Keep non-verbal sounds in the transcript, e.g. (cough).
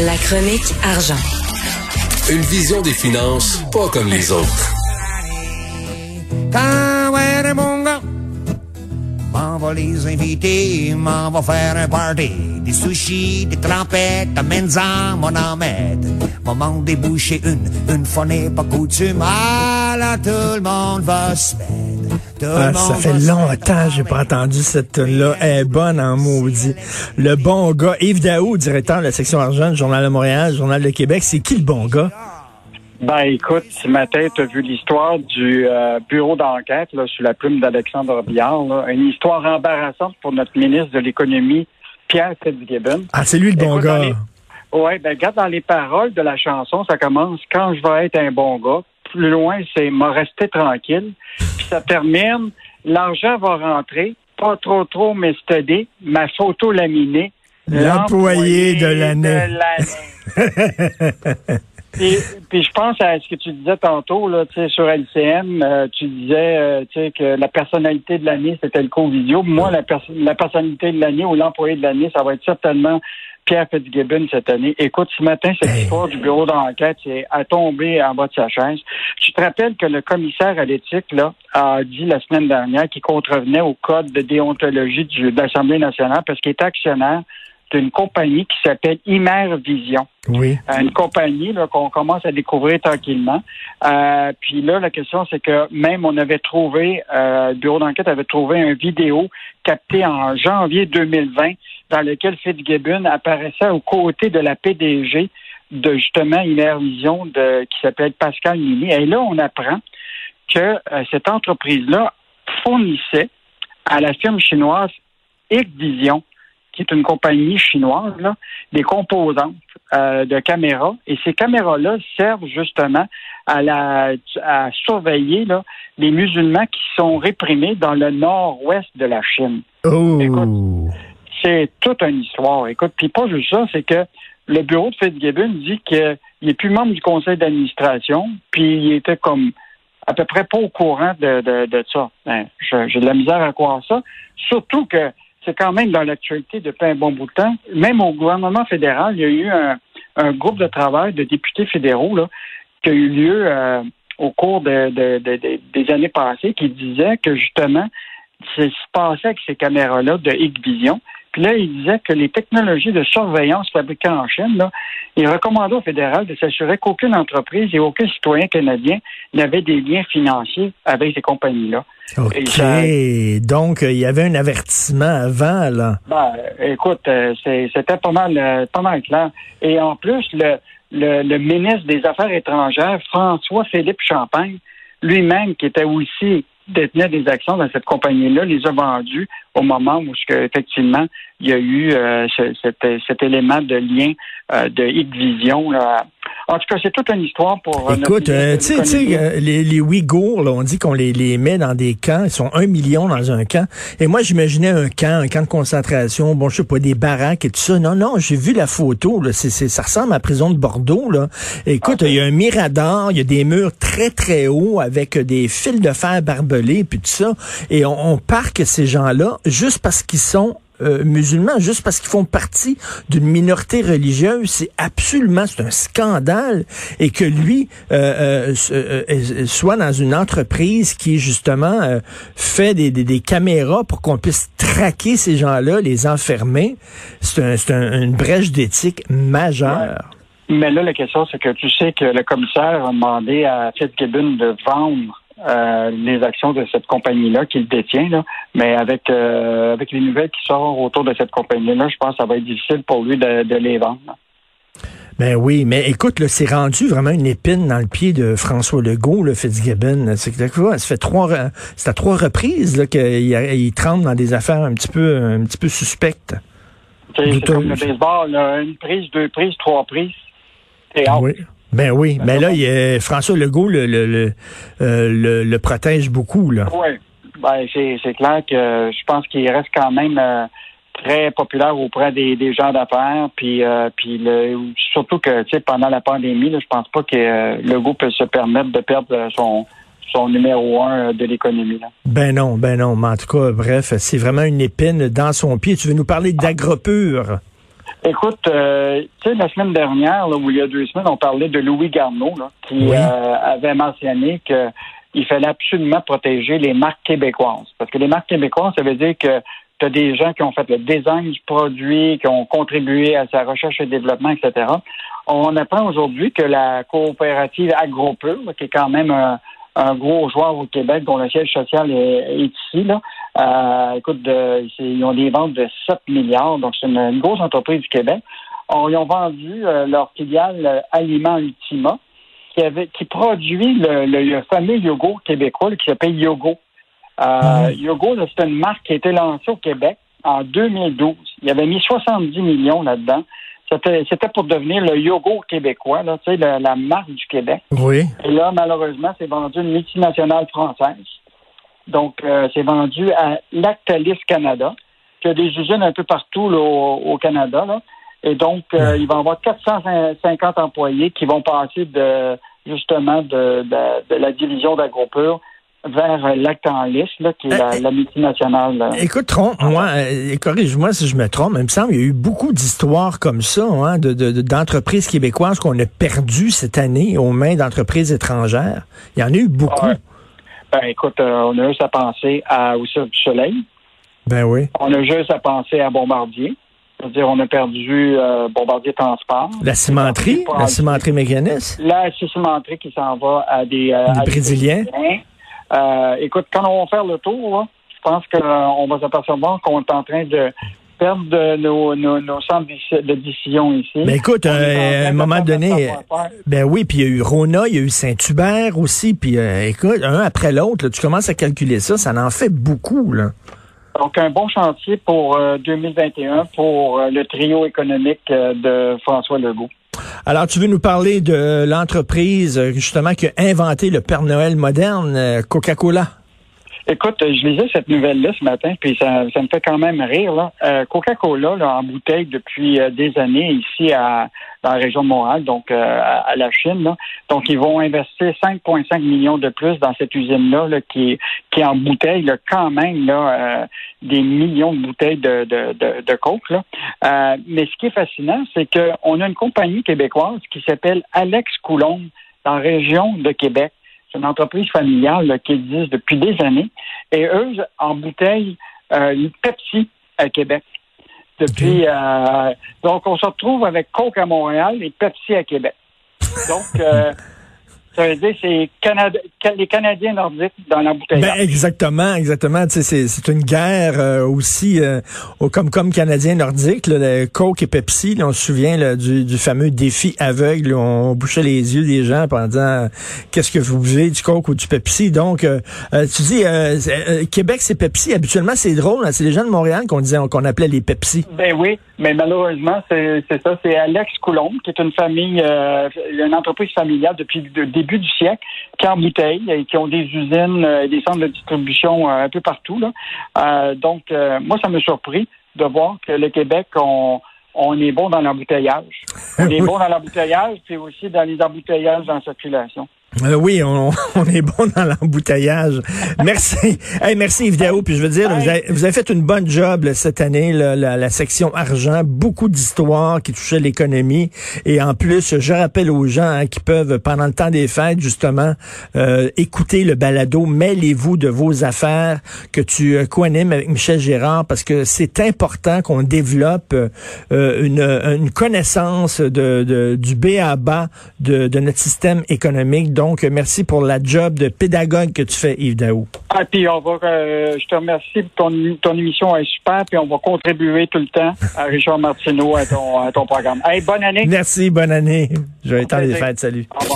La chronique argent. Une vision des finances pas comme les autres. Quand ouais, mon gars, m'en va les inviter, m'en va faire un party. Des sushis, des trempettes, amène-en, mon amède. Moment déboucher une, une fois n'est pas coutume. Ah là, tout le monde va se mettre. Ah, ça fait longtemps que j'ai pas entendu cette tune-là. Elle est bonne en maudit. Le bon gars, Yves Daou, directeur de la section argent du Journal de Montréal, Journal de Québec, c'est qui le bon gars? Ben écoute, ce matin, tu as vu l'histoire du euh, bureau d'enquête là, sous la plume d'Alexandre Biard. là. Une histoire embarrassante pour notre ministre de l'économie, Pierre Fitzgibbon. Ah, c'est lui le bon Écoute, gars. les- Ouais, ben regarde dans les paroles de la chanson, ça commence quand je vais être un bon gars. Plus loin, c'est m'a resté tranquille. Ça termine, l'argent va rentrer, pas trop trop m'estader, ma photo laminée. L'employé de l'année. l'année. (laughs) Puis, puis je pense à ce que tu disais tantôt là, tu sais, sur LCM, euh, tu disais euh, tu sais, que la personnalité de l'année c'était le co-vidéo. Moi, la, la personnalité de l'année ou l'employé de l'année, ça va être certainement Pierre Fitzgibbon cette année. Écoute, ce matin, cette Hey. histoire du bureau d'enquête à tomber en bas de sa chaise. Tu te rappelles que le commissaire à l'éthique là a dit la semaine dernière qu'il contrevenait au code de déontologie de l'Assemblée nationale parce qu'il est actionnaire d'une compagnie qui s'appelle Imer Vision Oui. euh, une compagnie qu'on commence à découvrir tranquillement. Euh, puis là, la question, c'est que même on avait trouvé, euh, le bureau d'enquête avait trouvé une vidéo captée en janvier 2020 dans lequel Fitzgibbon apparaissait aux côtés de la PDG de justement Vision de qui s'appelle Pascal Mini. Et là, on apprend que euh, cette entreprise-là fournissait à la firme chinoise Vision, qui est une compagnie chinoise, là, des composantes euh, de caméras. Et ces caméras-là servent justement à, la, à surveiller là, les musulmans qui sont réprimés dans le nord-ouest de la Chine. Oh. Écoute. C'est toute une histoire. Écoute, puis pas juste ça, c'est que le bureau de Fitzgibbon dit qu'il n'est plus membre du conseil d'administration, puis il était comme à peu près pas au courant de, de, de ça. Ben, J'ai de la misère à croire ça. Surtout que c'est quand même dans l'actualité depuis un bon bout de temps. Même au gouvernement fédéral, il y a eu un, groupe de travail de députés fédéraux qui a eu lieu euh, au cours de, de- de- de- des années passées qui disait que justement, ce qui se passait avec ces caméras-là de Hikvision. Puis là, il disait que les technologies de surveillance fabriquées en Chine, là, il recommandait au fédéral de s'assurer qu'aucune entreprise et aucun citoyen canadien n'avait des liens financiers avec ces compagnies-là. OK. Ça- Donc, il y avait un avertissement avant, là. Ben, écoute, euh, c'était pas mal, euh, pas mal clair. Et en plus, le, le, le ministre des Affaires étrangères, François-Philippe Champagne, lui-même, qui était aussi détenait des actions dans cette compagnie-là, les a vendues au moment où, effectivement, il y a eu euh, ce- cet, élément de lien euh, de Hikvision. En tout cas, c'est toute une histoire pour... euh, Écoute, euh, tu sais, euh, les, les Ouïghours, là, on dit qu'on les, les met dans des camps. Ils sont un million dans un camp. Et moi, j'imaginais un camp, un camp de concentration, bon, je sais pas, des baraques et tout ça. Non, non, j'ai vu la photo. Là, c'est, c'est- ça ressemble à la prison de Bordeaux. Là. Écoute, il y a un mirador, il y a des murs très, très hauts avec des fils de fer barbelés, puis tout ça. Et on, on parque ces gens-là juste parce qu'ils sont euh, musulmans, juste parce qu'ils font partie d'une minorité religieuse, c'est absolument, c'est un scandale. Et que lui euh, euh, soit dans une entreprise qui, justement, fait des, des, caméras pour qu'on puisse traquer ces gens-là, les enfermer, c'est un, un- une brèche d'éthique majeure. Mais là, la question, c'est que tu sais que le commissaire a demandé à Fitzgibbon de vendre euh, les actions de cette compagnie-là qu'il détient. Là. Mais avec euh, avec les nouvelles qui sortent autour de cette compagnie-là, je pense que ça va être difficile pour lui de, de les vendre. là. Ben oui, mais écoute, c'est rendu vraiment une épine dans le pied de François Legault, le Fitzgibbon. C'est ça fait trois, c'est à trois reprises qu'il il tremble dans des affaires un petit peu, un petit peu suspectes. C'est comme le baseball, là, une prise, deux prises, trois prises. Out. Oui. Ben oui, mais là, il y a- François Legault le, le, le, euh, le- le protège beaucoup. Là. Ouais. Ben, c'est, clair que je pense qu'il reste quand même euh, très populaire auprès des, des gens d'affaires. Puis, euh, puis le, surtout que pendant la pandémie, là, je pense pas que euh, le groupe peut se permettre de perdre son, son numéro un de l'économie. Ben non, ben non. Mais en tout cas, bref, c'est vraiment une épine dans son pied. Tu veux nous parler d'agropur? Écoute, euh, tu sais, la semaine dernière, là, ou il y a deux semaines, on parlait de Louis Garneau, là, qui Oui. euh, avait mentionné qu'il fallait absolument protéger les marques québécoises. Parce que les marques québécoises, ça veut dire que tu as des gens qui ont fait le design du produit, qui ont contribué à sa recherche et développement, etc. On apprend aujourd'hui que la coopérative AgroPure, là, qui est quand même un, un gros joueur au Québec, dont le siège social est, est ici, là, euh, écoute, de- ils ont des ventes de 7 milliards, donc c'est une, une grosse entreprise du Québec. On- ils ont vendu euh, leur filiale euh, Aliment Ultima, qui, avait, qui produit le, le- le fameux yogourt québécois là, qui s'appelle Yogo. Euh, Yogo, là, c'est une marque qui a été lancée au Québec en 2012. Il avait mis 70 millions là-dedans. C'était c'était pour devenir le yogourt québécois, là, tu sais, la, la marque du Québec. Oui. Et là, malheureusement, c'est vendu à une multinationale française. Donc, euh, c'est vendu à Lactalis Canada, qui a des usines un peu partout là, au, au Canada. Là. Et donc, euh, il va y avoir 450 employés qui vont passer de justement de, de, de la division d'AgroPure vers euh, Lactalis, là, qui est la, la multinationale. là. Écoute, trompe-moi, euh, corrige-moi si je me trompe, mais il me semble qu'il y a eu beaucoup d'histoires comme ça, hein, de, de- de- d'entreprises québécoises qu'on a perdues cette année aux mains d'entreprises étrangères. Il y en a eu beaucoup. Ouais. Ben, écoute, euh, on a juste à penser à, au Cirque du Soleil. Ben oui. On a juste à penser à Bombardier. C'est-à-dire, on a perdu euh, Bombardier Transport. La cimenterie, la en- cimenterie mécaniste. La cimenterie qui s'en va à des... euh, Des à Brésiliens. Euh, écoute, quand on va faire le tour, là, je pense qu'on va s'apercevoir qu'on est en train de perdre de nos, nos, nos centres de décision ici. Mais écoute, On est en euh, à un moment donné, euh, ben oui, puis il y a eu Rona, il y a eu Saint-Hubert aussi, puis euh, écoute, un après l'autre, tu commences à calculer ça, ça en fait beaucoup, là. Donc, un bon chantier pour euh, 2021 pour euh, le trio économique euh, de François Legault. Alors, tu veux nous parler de l'entreprise, euh, justement, qui a inventé le Père Noël moderne, euh, Coca-Cola? Écoute, je lisais cette nouvelle-là ce matin, puis ça, me fait quand même rire. Là. Euh, Coca-Cola, là, en bouteille depuis euh, des années ici à, dans la région de Montréal, donc euh, à, la Chine. Là. Donc, ils vont investir 5,5 millions de plus dans cette usine-là, là, qui, qui en bouteille, là, quand même, des millions de bouteilles de, de, de, coke. Mais ce qui est fascinant, c'est qu'on a une compagnie québécoise qui s'appelle Alex Coulombe, dans la région de Québec. C'est une entreprise familiale là, qui existe depuis des années. Et eux, en bouteille, euh, une Pepsi à Québec. Depuis, euh, donc, on se retrouve avec Coke à Montréal et Pepsi à Québec. Donc, euh, (laughs) ça veut dire c'est Canada- les Canadiens nordiques dans l'embouteillage. Ben exactement, exactement. C'est, c'est une guerre euh, aussi euh, comme comme canadien nordique, là, le Coke et Pepsi. là, on se souvient là, du, du fameux défi aveugle. où on bouchait les yeux des gens euh, qu'est-ce que vous buvez, du Coke ou du Pepsi. Donc, euh, euh, tu dis euh, euh, Québec c'est Pepsi. Habituellement c'est drôle. hein, c'est les gens de Montréal qu'on disait qu'on appelait les Pepsi. Ben oui, mais malheureusement, c'est ça. C'est Alex Coulombe, qui est une famille, euh, une entreprise familiale depuis le début du siècle, qui embouteille et qui ont des usines, euh, des centres de distribution euh, un peu partout. Là. Euh, donc, moi, ça m'a surpris de voir que le Québec, on, on est bon dans l'embouteillage. On est bon dans l'embouteillage, puis aussi dans les embouteillages en circulation. Euh, oui, (laughs) on, est bon dans l'embouteillage. Merci. Merci Yves. Puis je veux dire, vous avez, vous avez fait une bonne job cette année, la, section argent, beaucoup d'histoires qui touchaient l'économie. Et en plus, je rappelle aux gens hein, qui peuvent, pendant le temps des fêtes, justement, euh, écouter le balado. Mêlez-vous de vos affaires que tu euh, co-animes avec Michel Gérard parce que c'est important qu'on développe euh, une, connaissance de, du B à bas de, notre système économique. Merci pour la job de pédagogue que tu fais, Yves Daou. Ah, puis on va, euh, je te remercie pour ton, ton émission est super, puis on va contribuer tout le temps à Richard Martineau à ton, à ton programme. Hey, bonne année. Merci, bonne année. Je vais Au étendre les fêtes. Salut. Au revoir.